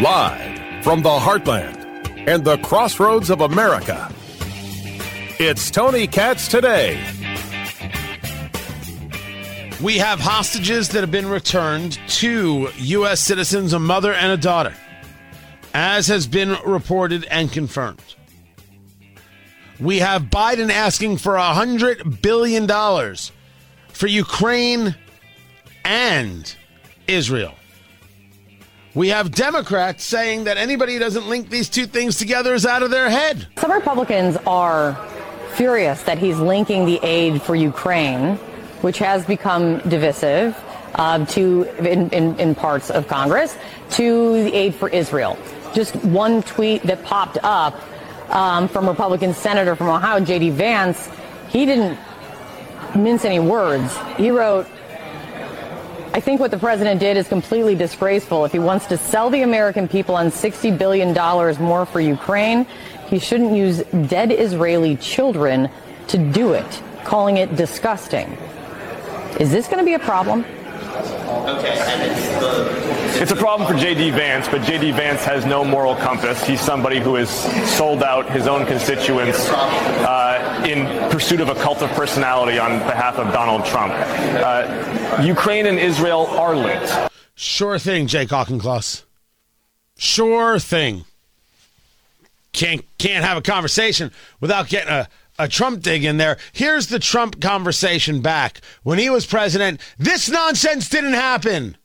Live from the heartland and the crossroads of America, it's Tony Katz today. We have hostages that have been returned to U.S. citizens, a mother and a daughter, as has been reported and confirmed. We have Biden asking for $100 billion for Ukraine and Israel. We have Democrats saying that anybody who doesn't link these two things together is out of their head. Some Republicans are furious that he's linking the aid for Ukraine, which has become divisive, uh, to in, in, in parts of Congress, to the aid for Israel. Just one tweet that popped up um, from Republican Senator from Ohio, J.D. Vance, he didn't mince any words. He wrote, I think what the president did is completely disgraceful. If he wants to sell the American people on $60 billion more for Ukraine, he shouldn't use dead Israeli children to do it, calling it disgusting. Is this going to be a problem? Okay, it's. It's a problem for J.D. Vance, but J.D. Vance has no moral compass. He's somebody who has sold out his own constituents uh, in pursuit of a cult of personality on behalf of Donald Trump. Uh, Ukraine and Israel are linked. Sure thing, Jake Auchincloss. Sure thing. Can't can't have a conversation without getting a a Trump dig in there. Here's the Trump conversation back. When he was president, this nonsense didn't happen.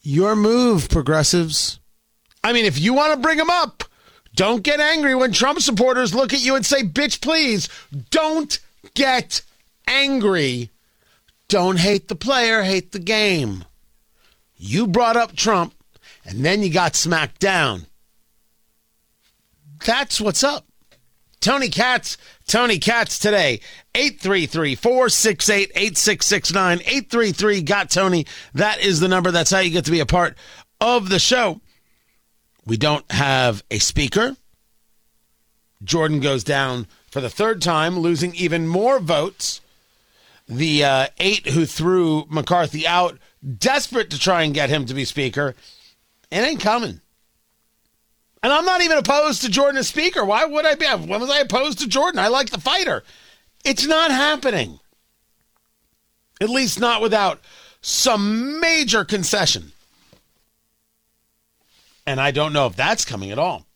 Your move, progressives. I mean, if you want to bring him up, don't get angry when Trump supporters look at you and say, bitch, please. Don't get angry. Don't hate the player, hate the game. You brought up Trump, and then you got smacked down. That's what's up. Tony Katz, Tony Katz today. 833 468 8669. 833 Got Tony. That is the number. That's how you get to be a part of the show. We don't have a speaker. Jordan goes down for the third time, losing even more votes. The uh, eight who threw McCarthy out, desperate to try and get him to be speaker, it ain't coming. And I'm not even opposed to Jordan as speaker. Why would I be? When was I opposed to Jordan? I like the fighter. It's not happening. At least not without some major concession. And I don't know if that's coming at all.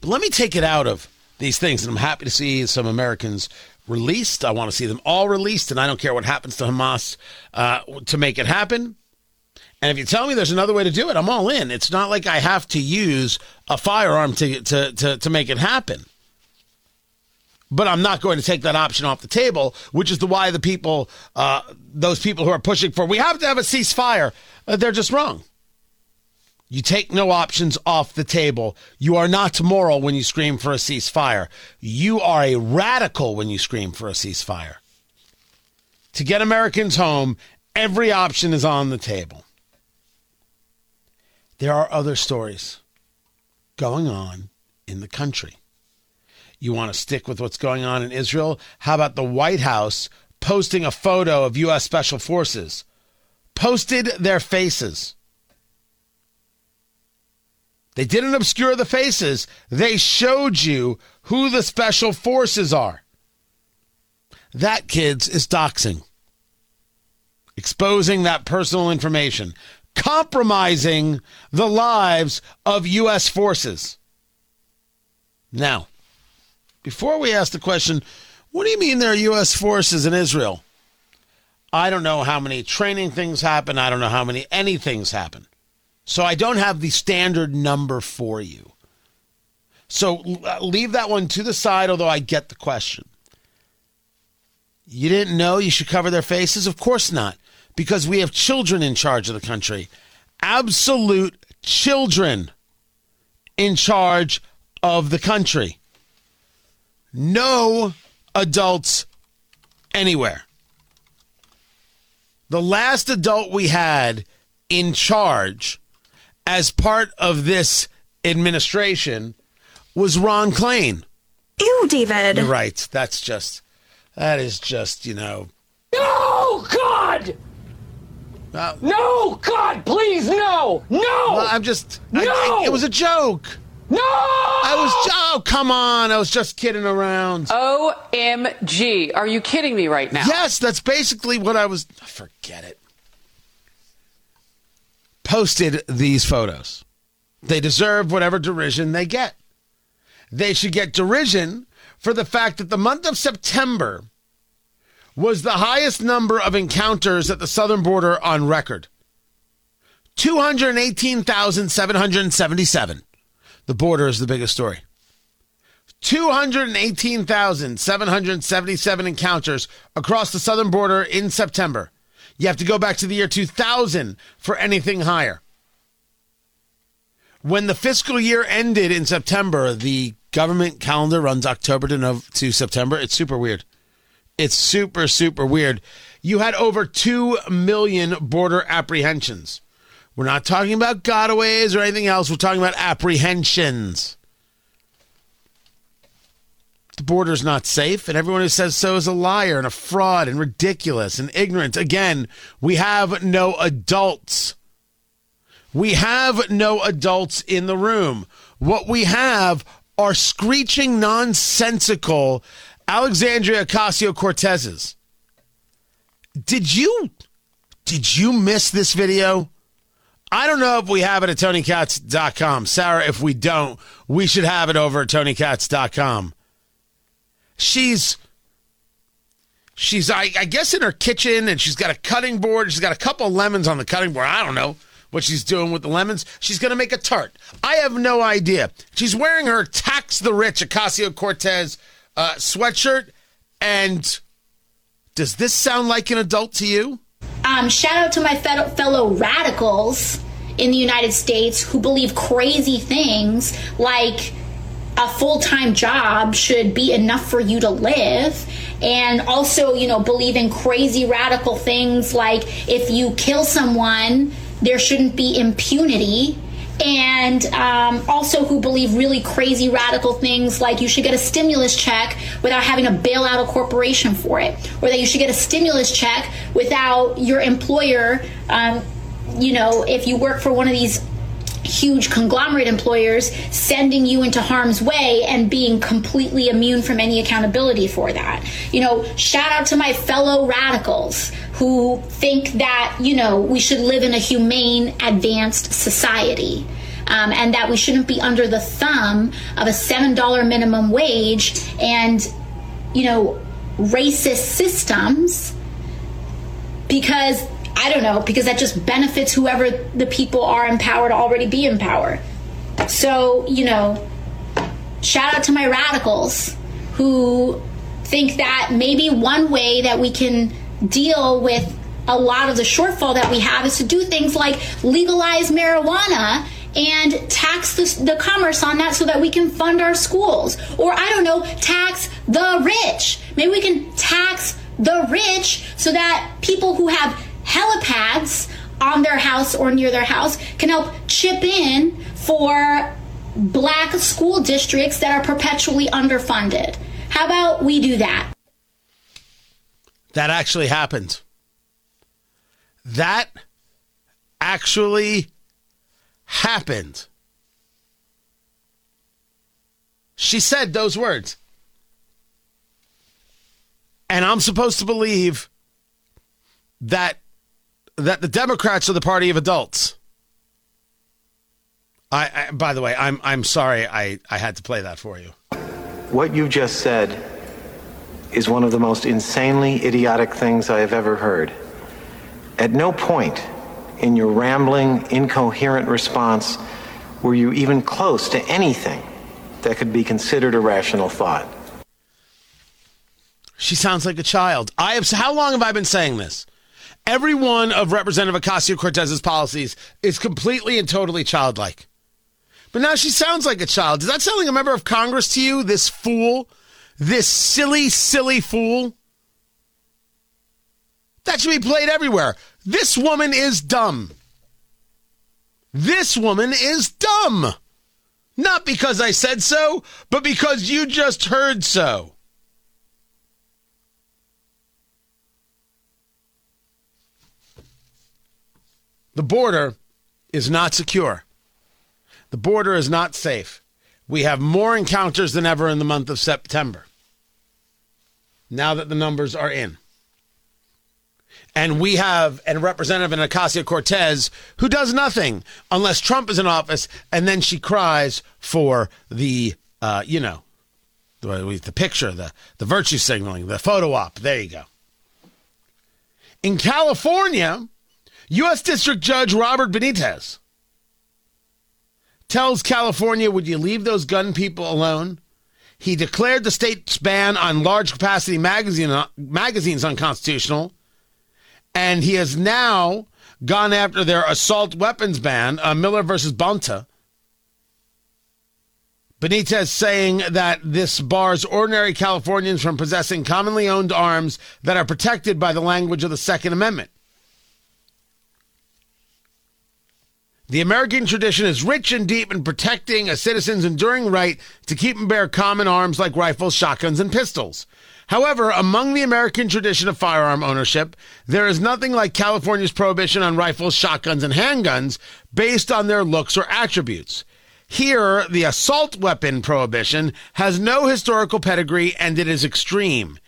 But let me take it out of these things. And I'm happy to see some Americans released. I want to see them all released. And I don't care what happens to Hamas uh, to make it happen. And if you tell me there's another way to do it, I'm all in. It's not like I have to use a firearm to, to, to, to make it happen. But I'm not going to take that option off the table, which is the why the people, uh, those people who are pushing for, we have to have a ceasefire, uh, they're just wrong. You take no options off the table. You are not moral when you scream for a ceasefire. You are a radical when you scream for a ceasefire. To get Americans home, every option is on the table. There are other stories going on in the country. You want to stick with what's going on in Israel? How about the White House posting a photo of U.S. Special Forces? Posted their faces. They didn't obscure the faces, they showed you who the Special Forces are. That, kids, is doxing. Exposing that personal information compromising the lives of U.S. forces. Now, before we ask the question, what do you mean there are U.S. forces in Israel? I don't know how many training things happen. I don't know how many anything's happen. So I don't have the standard number for you. So uh, leave that one to the side, although I get the question. You didn't know you should cover their faces? Of course not because we have children in charge of the country. Absolute children in charge of the country. No adults anywhere. The last adult we had in charge as part of this administration was Ron Klain. Ew, David. You're right. That's just, that is just, you know, God! Uh, No! God, please, no! No! well, I'm just. I- No! I- it was a joke. no! I was. Oh, come on. I was just kidding around. OMG. Are you kidding me right now? Yes, that's basically what I was. Forget it. Posted these photos. They deserve whatever derision they get. They should get derision for the fact that the month of September was the highest number of encounters at the southern border on record 218,777. The border is the biggest story. 218,777 encounters across the southern border in September. You have to go back to the year 2000 for anything higher. When the fiscal year ended in September, the government calendar runs October to, to September. It's super weird. It's super, super weird. You had over 2 million border apprehensions. We're not talking about gotaways or anything else. We're talking about apprehensions. The border's not safe, and everyone who says so is a liar and a fraud and ridiculous and ignorant. Again, we have no adults. We have no adults in the room. What we have are screeching, nonsensical Alexandria Ocasio Cortez's. Did you did you miss this video? I don't know if we have it at TonyKatz.com. Sarah, if we don't, we should have it over at TonyKatz.com. She's she's I, I guess in her kitchen and she's got a cutting board. She's got a couple lemons on the cutting board. I don't know what she's doing with the lemons. She's going to make a tart. I have no idea. She's wearing her tax the rich Ocasio Cortez uh, sweatshirt. And does this sound like an adult to you? Um, shout out to my fel- fellow radicals in the United States who believe crazy things like a full time job should be enough for you to live. And also, you know, believe in crazy radical things like if you kill someone, there shouldn't be impunity. And um, also, who believe really crazy radical things like you should get a stimulus check without having to bail out a corporation for it, or that you should get a stimulus check without your employer, um, you know, if you work for one of these huge conglomerate employers sending you into harm's way and being completely immune from any accountability for that. You know, shout out to my fellow radicals who think that, you know, we should live in a humane, advanced society. Um, and that we shouldn't be under the thumb of a $7 minimum wage and, you know, racist systems because I don't know, because that just benefits whoever the people are in power to already be in power. So, you know, shout out to my radicals who think that maybe one way that we can deal with a lot of the shortfall that we have is to do things like legalize marijuana and tax the, the commerce on that so that we can fund our schools. Or, I don't know, tax the rich. Maybe we can tax the rich so that people who have helipads on their house or near their house can help chip in for black school districts that are perpetually underfunded. How about we do that? That actually happened. That actually happened. She said those words. And I'm supposed to believe that that the Democrats are the party of adults. I, I by the way, I'm I'm sorry I, I had to play that for you. What you just said is one of the most insanely idiotic things I have ever heard. At no point in your rambling, incoherent response were you even close to anything that could be considered a rational thought. She sounds like a child. I have. How long have I been saying this? Every one of Representative Ocasio Cortez's policies is completely and totally childlike. But now she sounds like a child. Does that sound like a member of Congress to you? This fool? This silly, silly fool? That should be played everywhere. This woman is dumb. This woman is dumb. Not because I said so, but because you just heard so. The border is not secure. The border is not safe. We have more encounters than ever in the month of September. Now that the numbers are in. And we have a representative in Ocasio Cortez who does nothing unless Trump is in office, and then she cries for the, uh, you know, the, the picture, the, the virtue signaling, the photo op. There you go. In California, U.S. District Judge Robert Benitez tells California, Would you leave those gun people alone? He declared the state's ban on large capacity magazine, magazines unconstitutional. And he has now gone after their assault weapons ban, uh, Miller versus Bonta. Benitez saying that this bars ordinary Californians from possessing commonly owned arms that are protected by the language of the Second Amendment. The American tradition is rich and deep in protecting a citizen's enduring right to keep and bear common arms like rifles, shotguns, and pistols. However, among the American tradition of firearm ownership, there is nothing like California's prohibition on rifles, shotguns, and handguns based on their looks or attributes. Here, the assault weapon prohibition has no historical pedigree and it is extreme.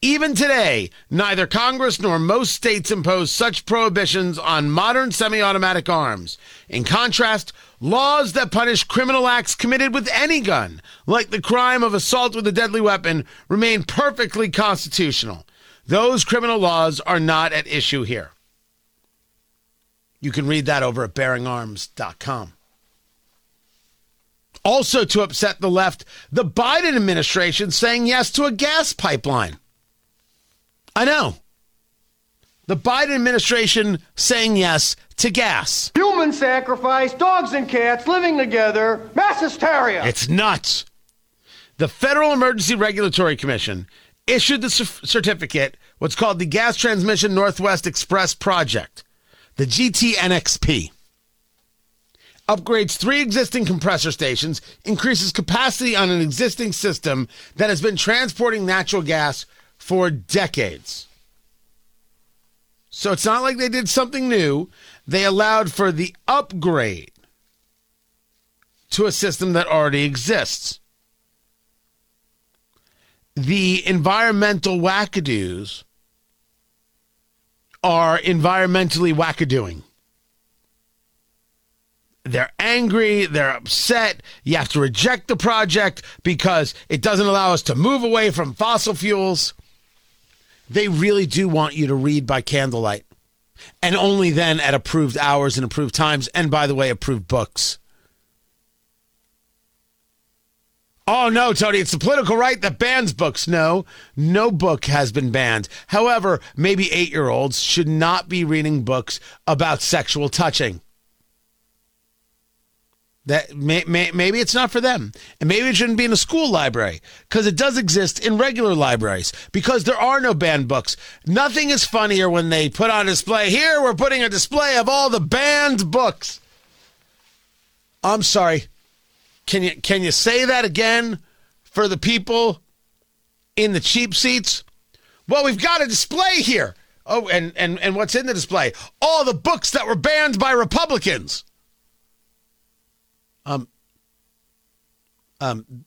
Even today, neither Congress nor most states impose such prohibitions on modern semi automatic arms. In contrast, laws that punish criminal acts committed with any gun, like the crime of assault with a deadly weapon, remain perfectly constitutional. Those criminal laws are not at issue here. You can read that over at bearingarms.com. Also, to upset the left, the Biden administration saying yes to a gas pipeline. I know. The Biden administration saying yes to gas. Human sacrifice, dogs and cats living together, mass hysteria. It's nuts. The Federal Emergency Regulatory Commission issued the certificate, what's called the Gas Transmission Northwest Express Project, the GTNXP upgrades three existing compressor stations, increases capacity on an existing system that has been transporting natural gas for decades. So it's not like they did something new. They allowed for the upgrade to a system that already exists. The environmental wackadoos are environmentally wackadoing. They're angry, they're upset. You have to reject the project because it doesn't allow us to move away from fossil fuels. They really do want you to read by candlelight and only then at approved hours and approved times. And by the way, approved books. Oh, no, Tony, it's the political right that bans books. No, no book has been banned. However, maybe eight year olds should not be reading books about sexual touching. That may, may, maybe it's not for them, and maybe it shouldn't be in a school library because it does exist in regular libraries because there are no banned books. Nothing is funnier when they put on display. Here we're putting a display of all the banned books. I'm sorry. Can you can you say that again for the people in the cheap seats? Well, we've got a display here. Oh, and and and what's in the display? All the books that were banned by Republicans. Um,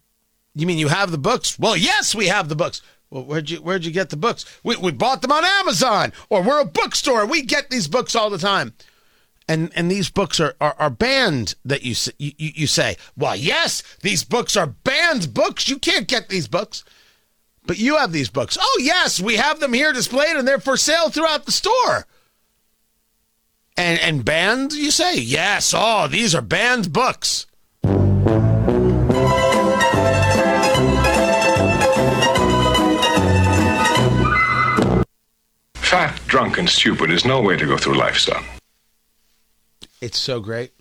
you mean you have the books? Well, yes, we have the books. Well, where'd you where'd you get the books? We we bought them on Amazon, or we're a bookstore. We get these books all the time, and and these books are are, are banned. That you, you you say, well, yes, these books are banned books. You can't get these books, but you have these books. Oh yes, we have them here displayed, and they're for sale throughout the store. And and banned, you say? Yes. Oh, these are banned books. Fat, drunk, and stupid is no way to go through life, son. It's so great.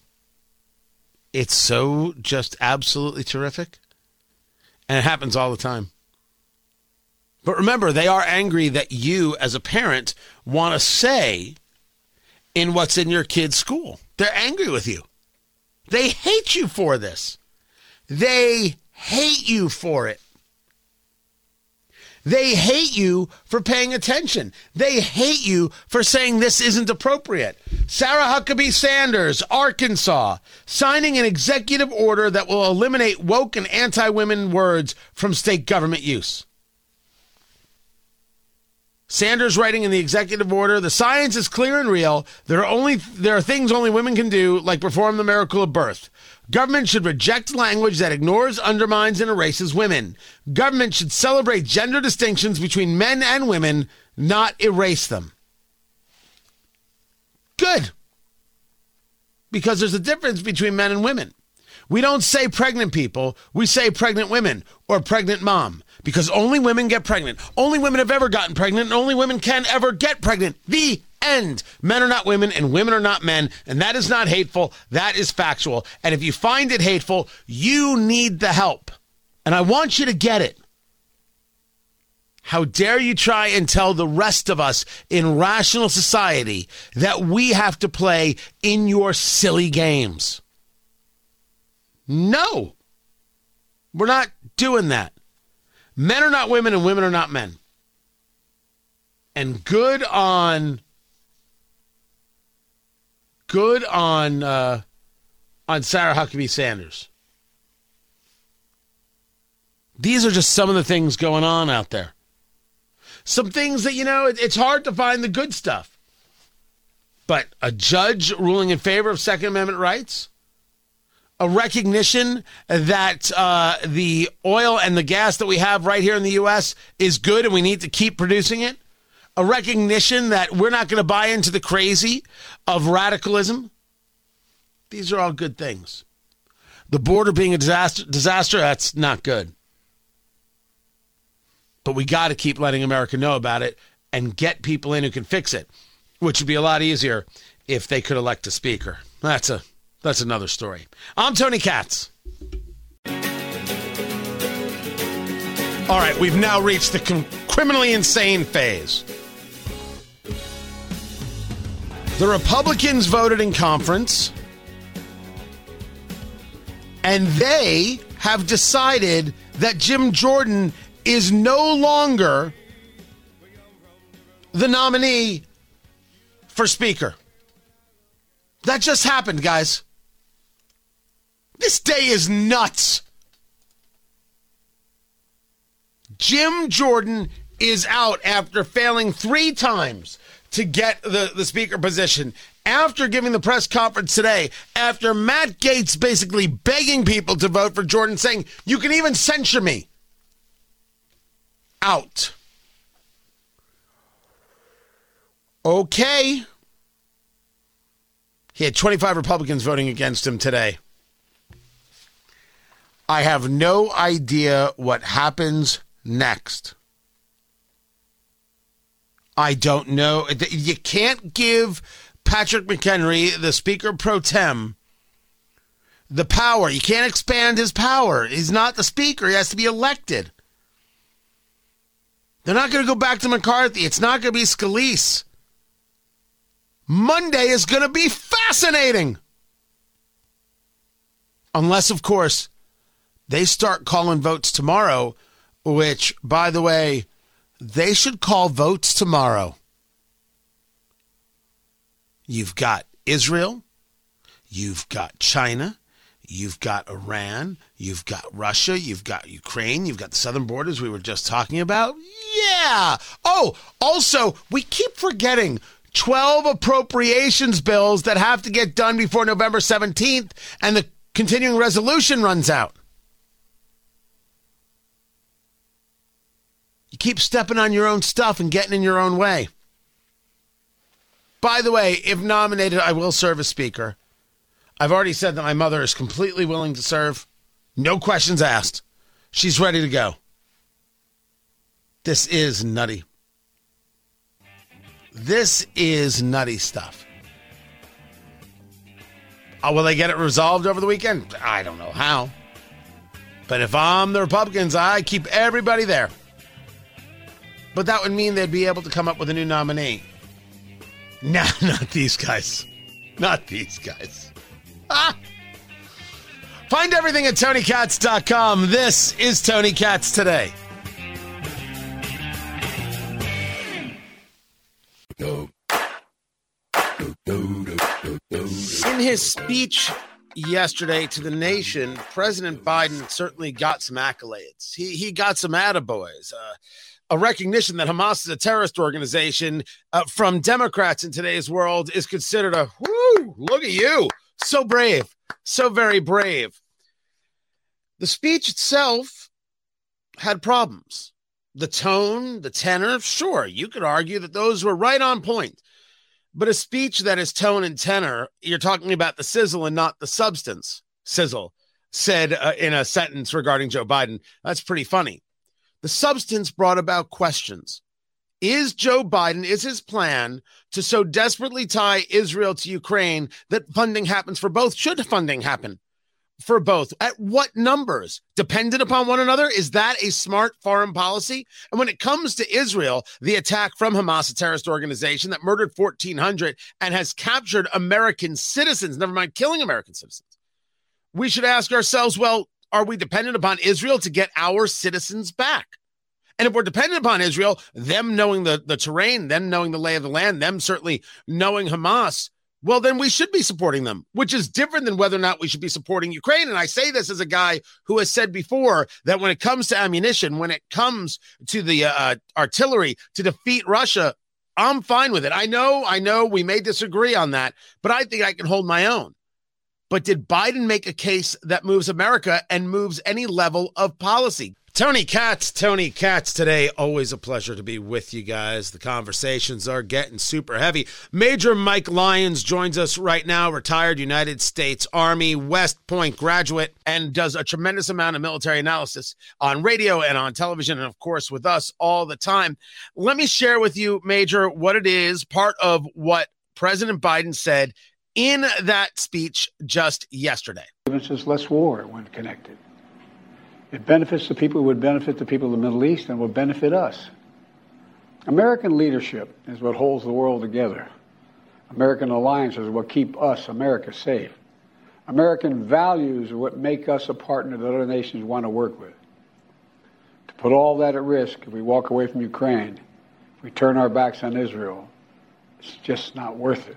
It's so just absolutely terrific. And it happens all the time. But remember, they are angry that you, as a parent, want to say in what's in your kid's school. They're angry with you. They hate you for this. They hate you for it. They hate you for paying attention. They hate you for saying this isn't appropriate. Sarah Huckabee Sanders, Arkansas, signing an executive order that will eliminate woke and anti women words from state government use. Sanders writing in the executive order, the science is clear and real. There are only there are things only women can do, like perform the miracle of birth. Government should reject language that ignores, undermines, and erases women. Government should celebrate gender distinctions between men and women, not erase them. Good. Because there's a difference between men and women. We don't say pregnant people, we say pregnant women or pregnant mom because only women get pregnant. Only women have ever gotten pregnant, and only women can ever get pregnant. The end. Men are not women and women are not men. And that is not hateful. That is factual. And if you find it hateful, you need the help. And I want you to get it. How dare you try and tell the rest of us in rational society that we have to play in your silly games? No, we're not doing that. Men are not women and women are not men. And good on good on uh, on Sarah Huckabee Sanders. These are just some of the things going on out there. Some things that you know it, it's hard to find the good stuff. But a judge ruling in favor of Second Amendment rights, a recognition that uh, the oil and the gas that we have right here in the U.S. is good and we need to keep producing it a recognition that we're not going to buy into the crazy of radicalism. These are all good things. The border being a disaster, disaster that's not good. But we got to keep letting America know about it and get people in who can fix it, which would be a lot easier if they could elect a speaker. That's a that's another story. I'm Tony Katz. All right, we've now reached the criminally insane phase. The Republicans voted in conference, and they have decided that Jim Jordan is no longer the nominee for Speaker. That just happened, guys. This day is nuts. Jim Jordan is out after failing three times to get the, the speaker position after giving the press conference today, after Matt Gaetz basically begging people to vote for Jordan, saying, You can even censure me. Out. Okay. He had 25 Republicans voting against him today. I have no idea what happens next. I don't know. You can't give Patrick McHenry, the Speaker pro tem, the power. You can't expand his power. He's not the Speaker. He has to be elected. They're not going to go back to McCarthy. It's not going to be Scalise. Monday is going to be fascinating. Unless, of course, they start calling votes tomorrow, which, by the way, they should call votes tomorrow. You've got Israel, you've got China, you've got Iran, you've got Russia, you've got Ukraine, you've got the southern borders we were just talking about. Yeah. Oh, also, we keep forgetting 12 appropriations bills that have to get done before November 17th, and the continuing resolution runs out. Keep stepping on your own stuff and getting in your own way. By the way, if nominated, I will serve as Speaker. I've already said that my mother is completely willing to serve. No questions asked. She's ready to go. This is nutty. This is nutty stuff. Oh, will they get it resolved over the weekend? I don't know how. But if I'm the Republicans, I keep everybody there. But that would mean they'd be able to come up with a new nominee. No, not these guys. Not these guys. Ah! Find everything at TonyKatz.com. This is Tony Katz Today. In his speech yesterday to the nation, President Biden certainly got some accolades. He, he got some attaboys. Uh, a recognition that Hamas is a terrorist organization uh, from Democrats in today's world is considered a whoo, look at you. So brave. So very brave. The speech itself had problems. The tone, the tenor, sure, you could argue that those were right on point. But a speech that is tone and tenor, you're talking about the sizzle and not the substance. Sizzle said uh, in a sentence regarding Joe Biden. That's pretty funny. The substance brought about questions. Is Joe Biden, is his plan to so desperately tie Israel to Ukraine that funding happens for both? Should funding happen for both? At what numbers? Dependent upon one another? Is that a smart foreign policy? And when it comes to Israel, the attack from Hamas, a terrorist organization that murdered 1,400 and has captured American citizens, never mind killing American citizens, we should ask ourselves well, are we dependent upon Israel to get our citizens back? And if we're dependent upon Israel, them knowing the, the terrain, them knowing the lay of the land, them certainly knowing Hamas, well, then we should be supporting them, which is different than whether or not we should be supporting Ukraine. And I say this as a guy who has said before that when it comes to ammunition, when it comes to the uh, artillery to defeat Russia, I'm fine with it. I know, I know we may disagree on that, but I think I can hold my own. But did Biden make a case that moves America and moves any level of policy? Tony Katz, Tony Katz today. Always a pleasure to be with you guys. The conversations are getting super heavy. Major Mike Lyons joins us right now, retired United States Army West Point graduate, and does a tremendous amount of military analysis on radio and on television, and of course with us all the time. Let me share with you, Major, what it is, part of what President Biden said in that speech just yesterday. Just less war when connected. It benefits the people who would benefit the people of the Middle East and would benefit us. American leadership is what holds the world together. American alliances are what keep us, America, safe. American values are what make us a partner that other nations want to work with. To put all that at risk, if we walk away from Ukraine, if we turn our backs on Israel, it's just not worth it.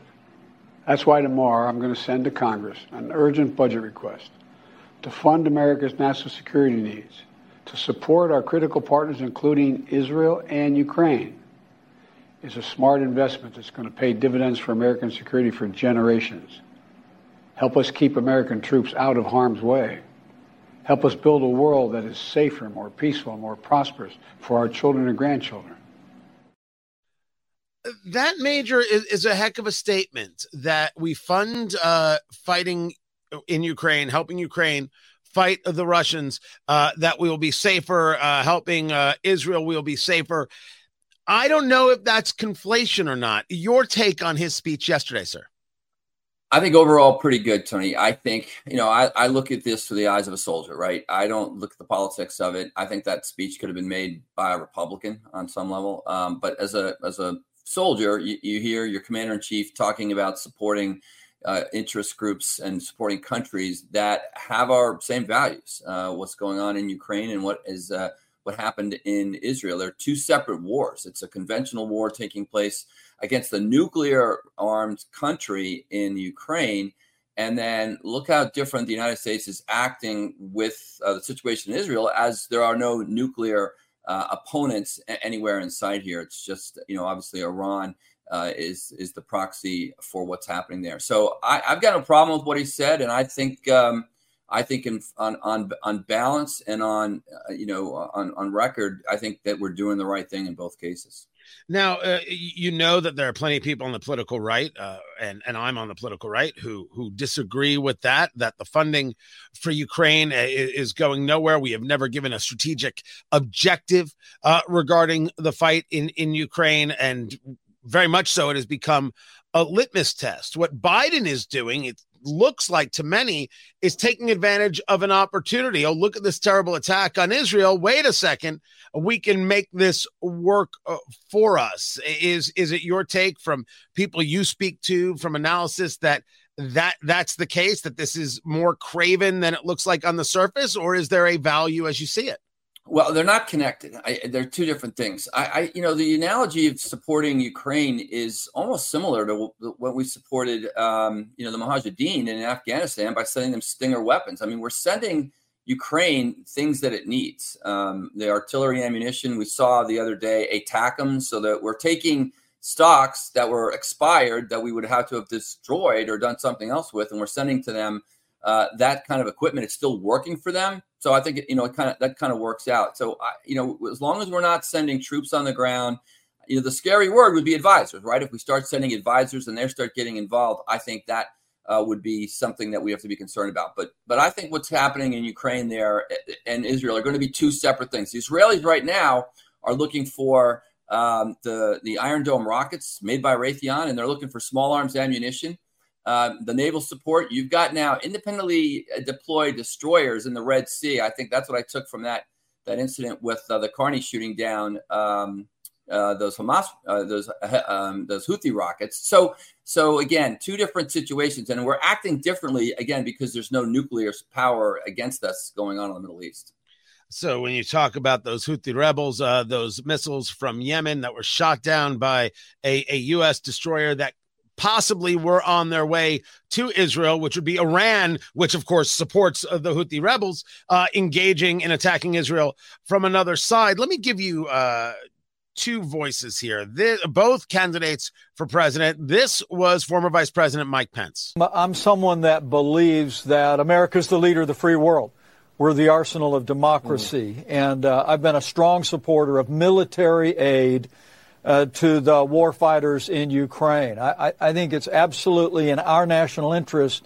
That's why tomorrow I'm going to send to Congress an urgent budget request to fund America's national security needs, to support our critical partners, including Israel and Ukraine, is a smart investment that's going to pay dividends for American security for generations. Help us keep American troops out of harm's way. Help us build a world that is safer, more peaceful, more prosperous for our children and grandchildren. That major is, is a heck of a statement that we fund uh, fighting in Ukraine, helping Ukraine fight the Russians, uh, that we will be safer, uh, helping uh, Israel, we will be safer. I don't know if that's conflation or not. Your take on his speech yesterday, sir? I think overall pretty good, Tony. I think, you know, I, I look at this through the eyes of a soldier, right? I don't look at the politics of it. I think that speech could have been made by a Republican on some level. Um, but as a as a soldier, you, you hear your commander in chief talking about supporting uh, interest groups and supporting countries that have our same values. Uh, what's going on in Ukraine and what is uh, what happened in Israel? There are two separate wars. It's a conventional war taking place against a nuclear armed country in Ukraine. And then look how different the United States is acting with uh, the situation in Israel, as there are no nuclear uh, opponents anywhere in sight here. It's just, you know, obviously Iran uh, is is the proxy for what's happening there. So I, have got no problem with what he said, and I think um, I think in, on on on balance and on uh, you know on on record, I think that we're doing the right thing in both cases. Now, uh, you know that there are plenty of people on the political right, uh, and and I'm on the political right who who disagree with that. That the funding for Ukraine uh, is going nowhere. We have never given a strategic objective uh, regarding the fight in in Ukraine, and very much so, it has become a litmus test. What Biden is doing, it looks like to many, is taking advantage of an opportunity. Oh, look at this terrible attack on Israel. Wait a second, we can make this work uh, for us. Is is it your take from people you speak to, from analysis that that that's the case? That this is more craven than it looks like on the surface, or is there a value as you see it? Well, they're not connected. I, they're two different things. I, I, you know, the analogy of supporting Ukraine is almost similar to what we supported, um, you know, the Mujahideen in Afghanistan by sending them Stinger weapons. I mean, we're sending Ukraine things that it needs. Um, the artillery ammunition we saw the other day, ATACMS, so that we're taking stocks that were expired that we would have to have destroyed or done something else with, and we're sending to them uh, that kind of equipment. It's still working for them so I think you know it kind of that kind of works out. So I, you know, as long as we're not sending troops on the ground, you know, the scary word would be advisors, right? If we start sending advisors and they start getting involved, I think that uh, would be something that we have to be concerned about. But but I think what's happening in Ukraine there and Israel are going to be two separate things. The Israelis right now are looking for um, the the Iron Dome rockets made by Raytheon, and they're looking for small arms ammunition uh, the naval support. You've got now independently uh, deployed destroyers in the Red Sea. I think that's what I took from that that incident with uh, the Carney shooting down um, uh, those Hamas, uh, those uh, um, those Houthi rockets. So so again, two different situations, and we're acting differently again because there's no nuclear power against us going on in the Middle East. So when you talk about those Houthi rebels, uh, those missiles from Yemen that were shot down by a, a U.S. destroyer that possibly were on their way to Israel, which would be Iran, which of course supports uh, the Houthi rebels, uh, engaging and attacking Israel from another side. Let me give you uh, two voices here. This, both candidates for president. This was former Vice President Mike Pence. I'm someone that believes that America is the leader of the free world. We're the arsenal of democracy. Mm. And uh, I've been a strong supporter of military aid uh, to the war fighters in Ukraine. I, I, think it's absolutely in our national interest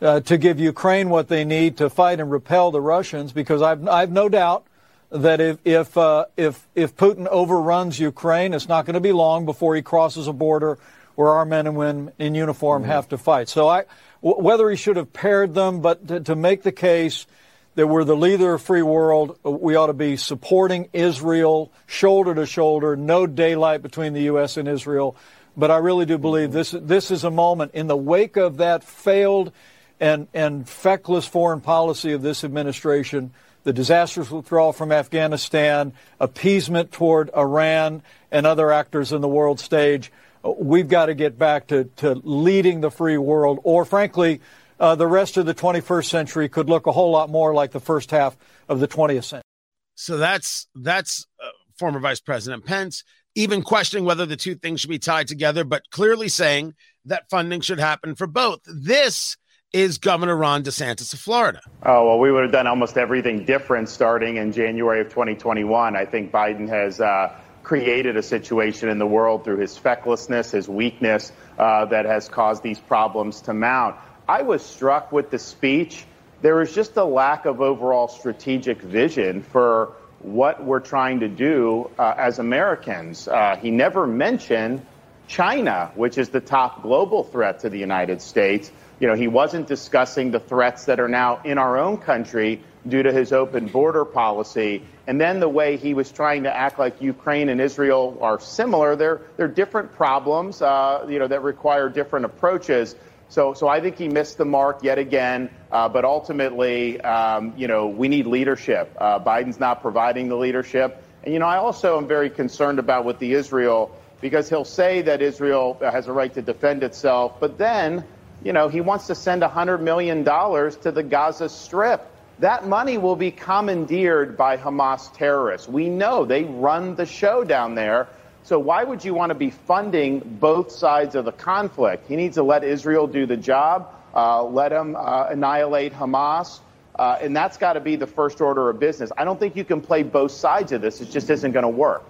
uh, to give Ukraine what they need to fight and repel the Russians because I've, I've no doubt that if, if, uh, if, if Putin overruns Ukraine, it's not going to be long before he crosses a border where our men and women in uniform mm-hmm. have to fight. So I, w- whether he should have paired them, but to, to make the case – that we're the leader of free world. We ought to be supporting Israel shoulder to shoulder, no daylight between the U.S. and Israel. But I really do believe this, this is a moment in the wake of that failed and, and feckless foreign policy of this administration, the disastrous withdrawal from Afghanistan, appeasement toward Iran and other actors in the world stage. We've got to get back to, to leading the free world, or frankly, uh, the rest of the 21st century could look a whole lot more like the first half of the 20th century. So that's that's uh, former Vice President Pence even questioning whether the two things should be tied together, but clearly saying that funding should happen for both. This is Governor Ron DeSantis of Florida. Oh, well, we would have done almost everything different starting in January of 2021. I think Biden has uh, created a situation in the world through his fecklessness, his weakness, uh, that has caused these problems to mount. I was struck with the speech. There was just a lack of overall strategic vision for what we're trying to do uh, as Americans. Uh, he never mentioned China, which is the top global threat to the United States. You know, he wasn't discussing the threats that are now in our own country due to his open border policy. And then the way he was trying to act like Ukraine and Israel are similar. They're, they're different problems, uh, you know, that require different approaches. So, so I think he missed the mark yet again. Uh, but ultimately, um, you know, we need leadership. Uh, Biden's not providing the leadership. And, you know, I also am very concerned about with the Israel because he'll say that Israel has a right to defend itself, but then, you know, he wants to send $100 million to the Gaza Strip. That money will be commandeered by Hamas terrorists. We know they run the show down there. So why would you want to be funding both sides of the conflict? He needs to let Israel do the job, uh, let him uh, annihilate Hamas. Uh, and that's got to be the first order of business. I don't think you can play both sides of this. It just isn't going to work.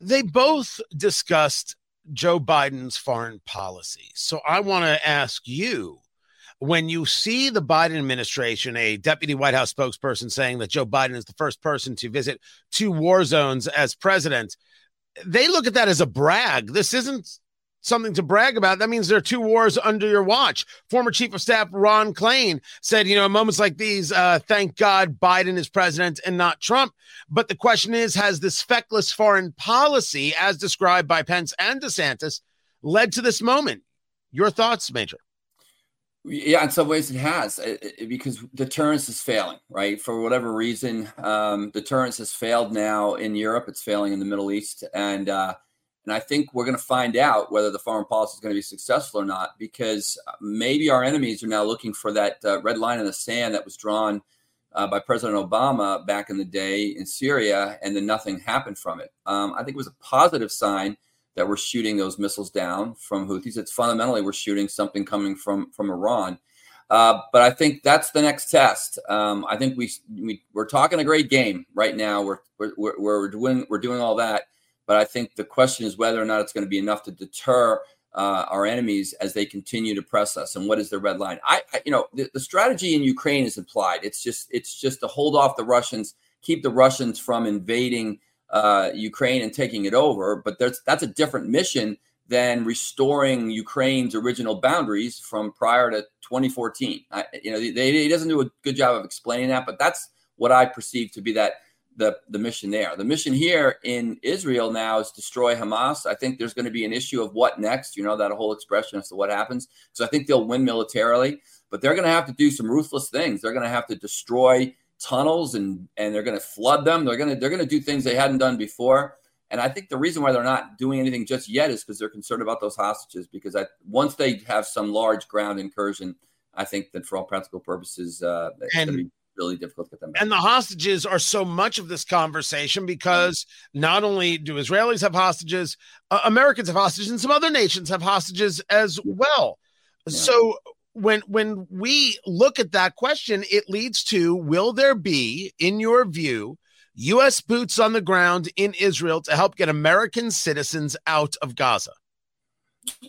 They both discussed Joe Biden's foreign policy. So I want to ask you when you see the Biden administration, a deputy White House spokesperson saying that Joe Biden is the first person to visit two war zones as president, they look at that as a brag. This isn't something to brag about. That means there are two wars under your watch. Former Chief of Staff Ron Klain said, you know, in moments like these, uh, thank God Biden is president and not Trump. But the question is, has this feckless foreign policy, as described by Pence and DeSantis, led to this moment? Your thoughts, Major? Yeah, in some ways it has it, it, because deterrence is failing, right? For whatever reason, um, deterrence has failed now in Europe. It's failing in the Middle East, and uh, and I think we're going to find out whether the foreign policy is going to be successful or not because maybe our enemies are now looking for that uh, red line in the sand that was drawn uh, by President Obama back in the day in Syria, and then nothing happened from it. Um, I think it was a positive sign that we're shooting those missiles down from Houthis. It's fundamentally we're shooting something coming from from Iran. Uh, but I think that's the next test. Um, I think we, we we're talking a great game right now. We're, we're we're doing we're doing all that, but I think the question is whether or not it's going to be enough to deter uh, our enemies as they continue to press us. And what is the red line? I, I you know the, the strategy in Ukraine is implied. It's just it's just to hold off the Russians, keep the Russians from invading uh, Ukraine and taking it over. But that's a different mission than restoring Ukraine's original boundaries from prior to 2014. I, you know, they, he doesn't do a good job of explaining that, but that's what I perceive to be that the the mission there. The mission here in Israel now is destroy Hamas. I think there's going to be an issue of what next. You know that whole expression as to what happens. So I think they'll win militarily, but they're going to have to do some ruthless things. They're going to have to destroy tunnels and and they're going to flood them. They're going to they're going to do things they hadn't done before. And I think the reason why they're not doing anything just yet is because they're concerned about those hostages. Because I, once they have some large ground incursion, I think that for all practical purposes, uh, it's going to be really difficult to get them back. And the hostages are so much of this conversation because not only do Israelis have hostages, uh, Americans have hostages, and some other nations have hostages as well. Yeah. So when when we look at that question, it leads to will there be, in your view, U.S. boots on the ground in Israel to help get American citizens out of Gaza?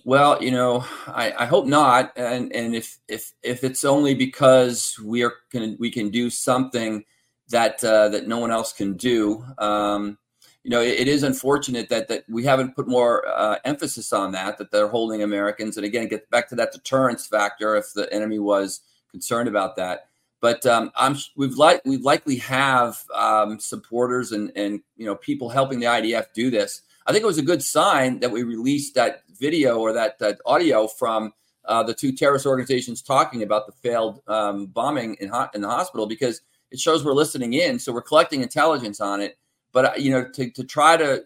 Well, you know, I, I hope not, and and if if if it's only because we are can we can do something that uh, that no one else can do. Um, you know, it, it is unfortunate that that we haven't put more uh, emphasis on that. That they're holding Americans, and again, get back to that deterrence factor. If the enemy was concerned about that, but um, I'm we've like we likely have um, supporters and and you know people helping the IDF do this. I think it was a good sign that we released that video or that, that audio from uh, the two terrorist organizations talking about the failed um, bombing in, ho- in the hospital because it shows we're listening in. So we're collecting intelligence on it. But uh, you know, to, to try to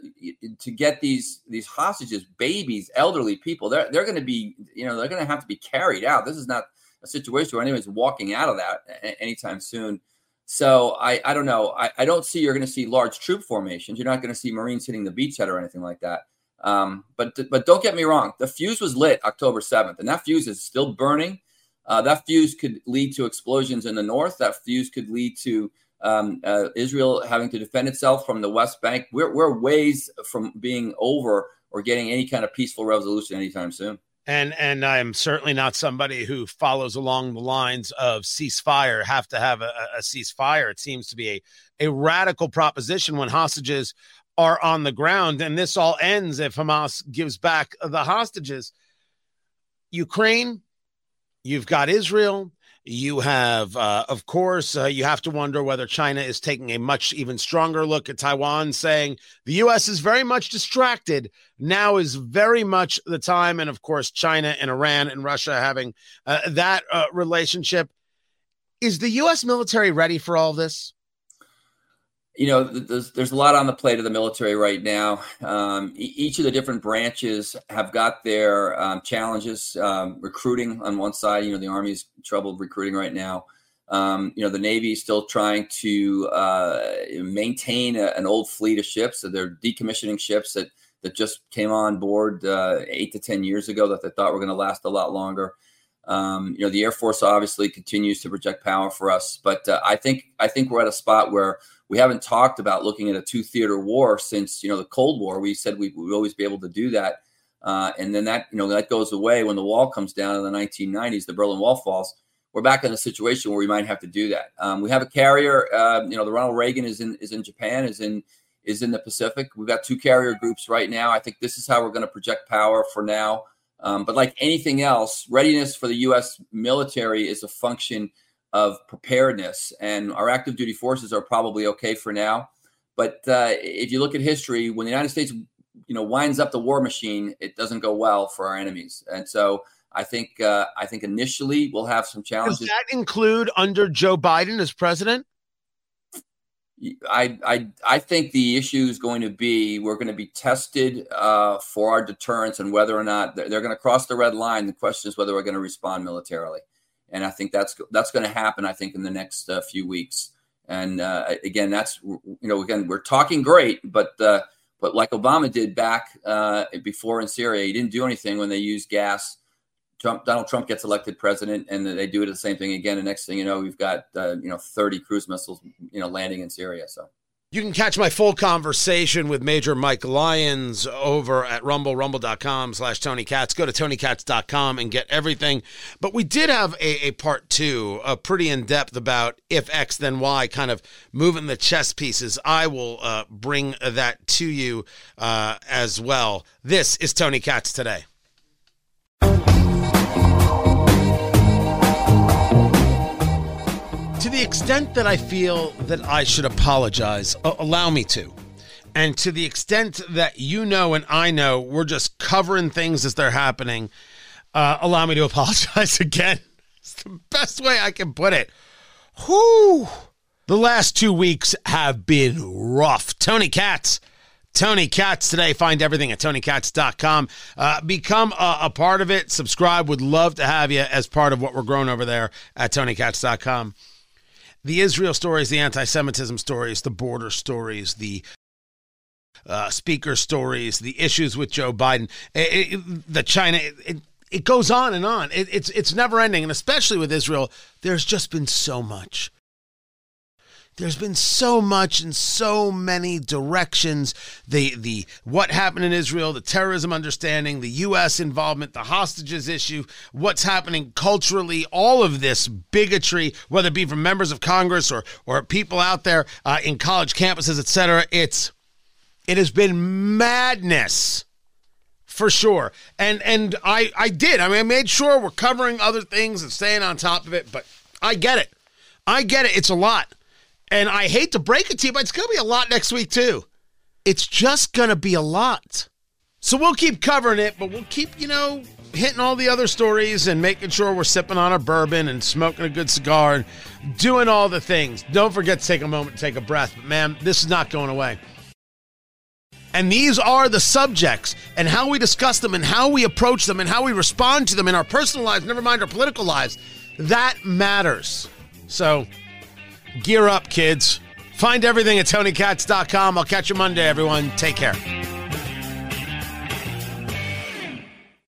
to get these these hostages, babies, elderly people, they're they're going to be you know they're going to have to be carried out. This is not a situation where anyone's walking out of that anytime soon. So I, I don't know. I, I don't see you're going to see large troop formations. You're not going to see Marines hitting the beachhead or anything like that. Um, but but don't get me wrong. The fuse was lit October 7th, and that fuse is still burning. Uh, that fuse could lead to explosions in the north. That fuse could lead to um, uh, Israel having to defend itself from the West Bank. We're, we're ways from being over or getting any kind of peaceful resolution anytime soon and and I'm certainly not somebody who follows along the lines of ceasefire. Have to have a, a ceasefire. It seems to be a a radical proposition when hostages are on the ground, and this all ends if Hamas gives back the hostages. Ukraine, you've got Israel, you have, uh, of course, uh, you have to wonder whether China is taking a much even stronger look at Taiwan, saying the U.S. is very much distracted. Now is very much the time. And of course, China and Iran and Russia having uh, that uh, relationship. Is the U.S. military ready for all this? You know, there's, there's a lot on the plate of the military right now. Um, each of the different branches have got their um, challenges. Um, recruiting on one side, you know, the Army's troubled recruiting right now. Um, you know, the Navy is still trying to uh, maintain a, an old fleet of ships. So they're decommissioning ships that, that just came on board uh, eight to 10 years ago that they thought were going to last a lot longer. Um, you know, the Air Force obviously continues to project power for us, but uh, I think I think we're at a spot where we haven't talked about looking at a two theater war since you know the Cold War. We said we would always be able to do that, uh, and then that you know that goes away when the wall comes down in the 1990s. The Berlin Wall falls. We're back in a situation where we might have to do that. Um, we have a carrier. Uh, you know, the Ronald Reagan is in is in Japan. Is in is in the Pacific. We've got two carrier groups right now. I think this is how we're going to project power for now. Um, but like anything else, readiness for the U.S. military is a function of preparedness. And our active duty forces are probably okay for now. But uh, if you look at history, when the United States, you know, winds up the war machine, it doesn't go well for our enemies. And so I think uh, I think initially we'll have some challenges. Does that include under Joe Biden as president? I, I I think the issue is going to be we're going to be tested uh, for our deterrence and whether or not they're, they're going to cross the red line. The question is whether we're going to respond militarily, and I think that's that's going to happen. I think in the next uh, few weeks. And uh, again, that's you know again we're talking great, but uh, but like Obama did back uh, before in Syria, he didn't do anything when they used gas Trump, Donald Trump gets elected president, and they do it the same thing again. And next thing you know, we've got uh, you know 30 cruise missiles you know landing in Syria. So you can catch my full conversation with Major Mike Lyons over at Rumble, rumble.com slash Tony Katz. Go to TonyKatz.com and get everything. But we did have a, a part two, a pretty in depth about if X then Y, kind of moving the chess pieces. I will uh, bring that to you uh, as well. This is Tony Katz today. To the extent that I feel that I should apologize, uh, allow me to. And to the extent that you know and I know we're just covering things as they're happening, uh, allow me to apologize again. It's the best way I can put it. Whew. The last two weeks have been rough. Tony Katz. Tony Katz today. Find everything at tonykatz.com. Uh, become a, a, part of it. Subscribe. Would love to have you as part of what we're growing over there at tonykatz.com the Israel stories, the anti Semitism stories, the border stories, the uh, speaker stories, the issues with Joe Biden, it, it, the China. It, it, goes on and on. it's it's never ending, and especially with Israel, there's just been so much. There's been so much in so many directions. The the what happened in Israel, the terrorism understanding, the U.S. involvement, the hostages issue, what's happening culturally, all of this bigotry, whether it be from members of Congress or or people out there uh, in college campuses, etc. It's it has been madness for sure. And and I I did. I mean, I made sure we're covering other things and staying on top of it. But I get it. I get it. It's a lot. And I hate to break it to you, but it's going to be a lot next week, too. It's just going to be a lot. So we'll keep covering it, but we'll keep, you know, hitting all the other stories and making sure we're sipping on our bourbon and smoking a good cigar and doing all the things. Don't forget to take a moment take a breath. But man, this is not going away. And these are the subjects and how we discuss them and how we approach them and how we respond to them in our personal lives, never mind our political lives. That matters. So Gear up, kids. Find everything at TonyKatz.com. I'll catch you Monday, everyone. Take care.